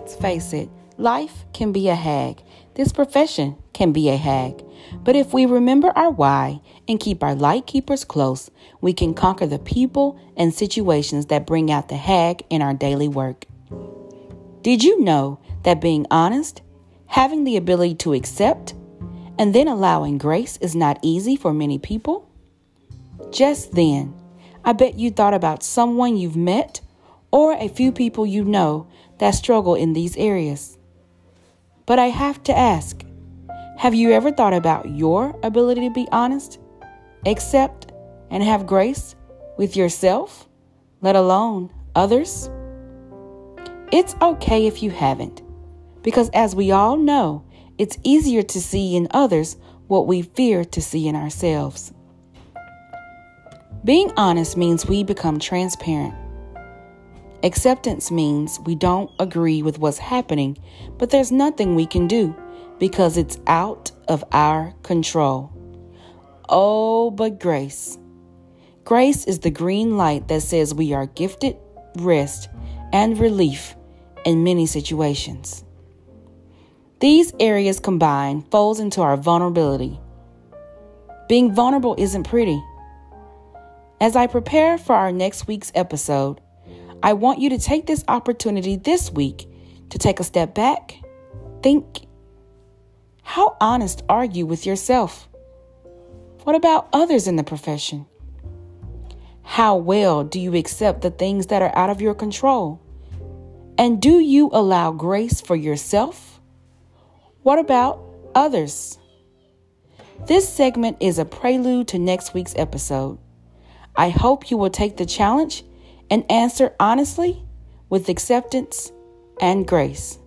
let's face it, life can be a hag. This profession can be a hag. But if we remember our why and keep our light keepers close, we can conquer the people and situations that bring out the hag in our daily work. Did you know that being honest, having the ability to accept, and then allowing grace is not easy for many people? Just then, I bet you thought about someone you've met or a few people you know that struggle in these areas. But I have to ask have you ever thought about your ability to be honest, accept, and have grace with yourself, let alone others? It's okay if you haven't, because as we all know, it's easier to see in others what we fear to see in ourselves. Being honest means we become transparent. Acceptance means we don't agree with what's happening, but there's nothing we can do because it's out of our control. Oh, but grace. Grace is the green light that says we are gifted rest and relief in many situations. These areas combined folds into our vulnerability. Being vulnerable isn't pretty. As I prepare for our next week's episode, I want you to take this opportunity this week to take a step back, think. How honest are you with yourself? What about others in the profession? How well do you accept the things that are out of your control? And do you allow grace for yourself? What about others? This segment is a prelude to next week's episode. I hope you will take the challenge and answer honestly with acceptance and grace.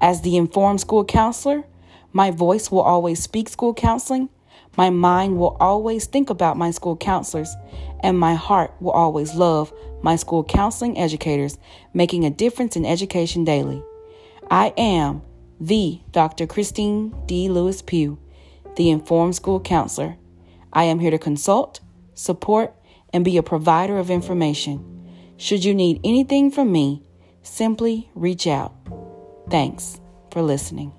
As the informed school counselor, my voice will always speak school counseling, my mind will always think about my school counselors, and my heart will always love my school counseling educators, making a difference in education daily. I am the Dr. Christine D. Lewis Pugh, the informed school counselor. I am here to consult support, and be a provider of information. Should you need anything from me, simply reach out. Thanks for listening.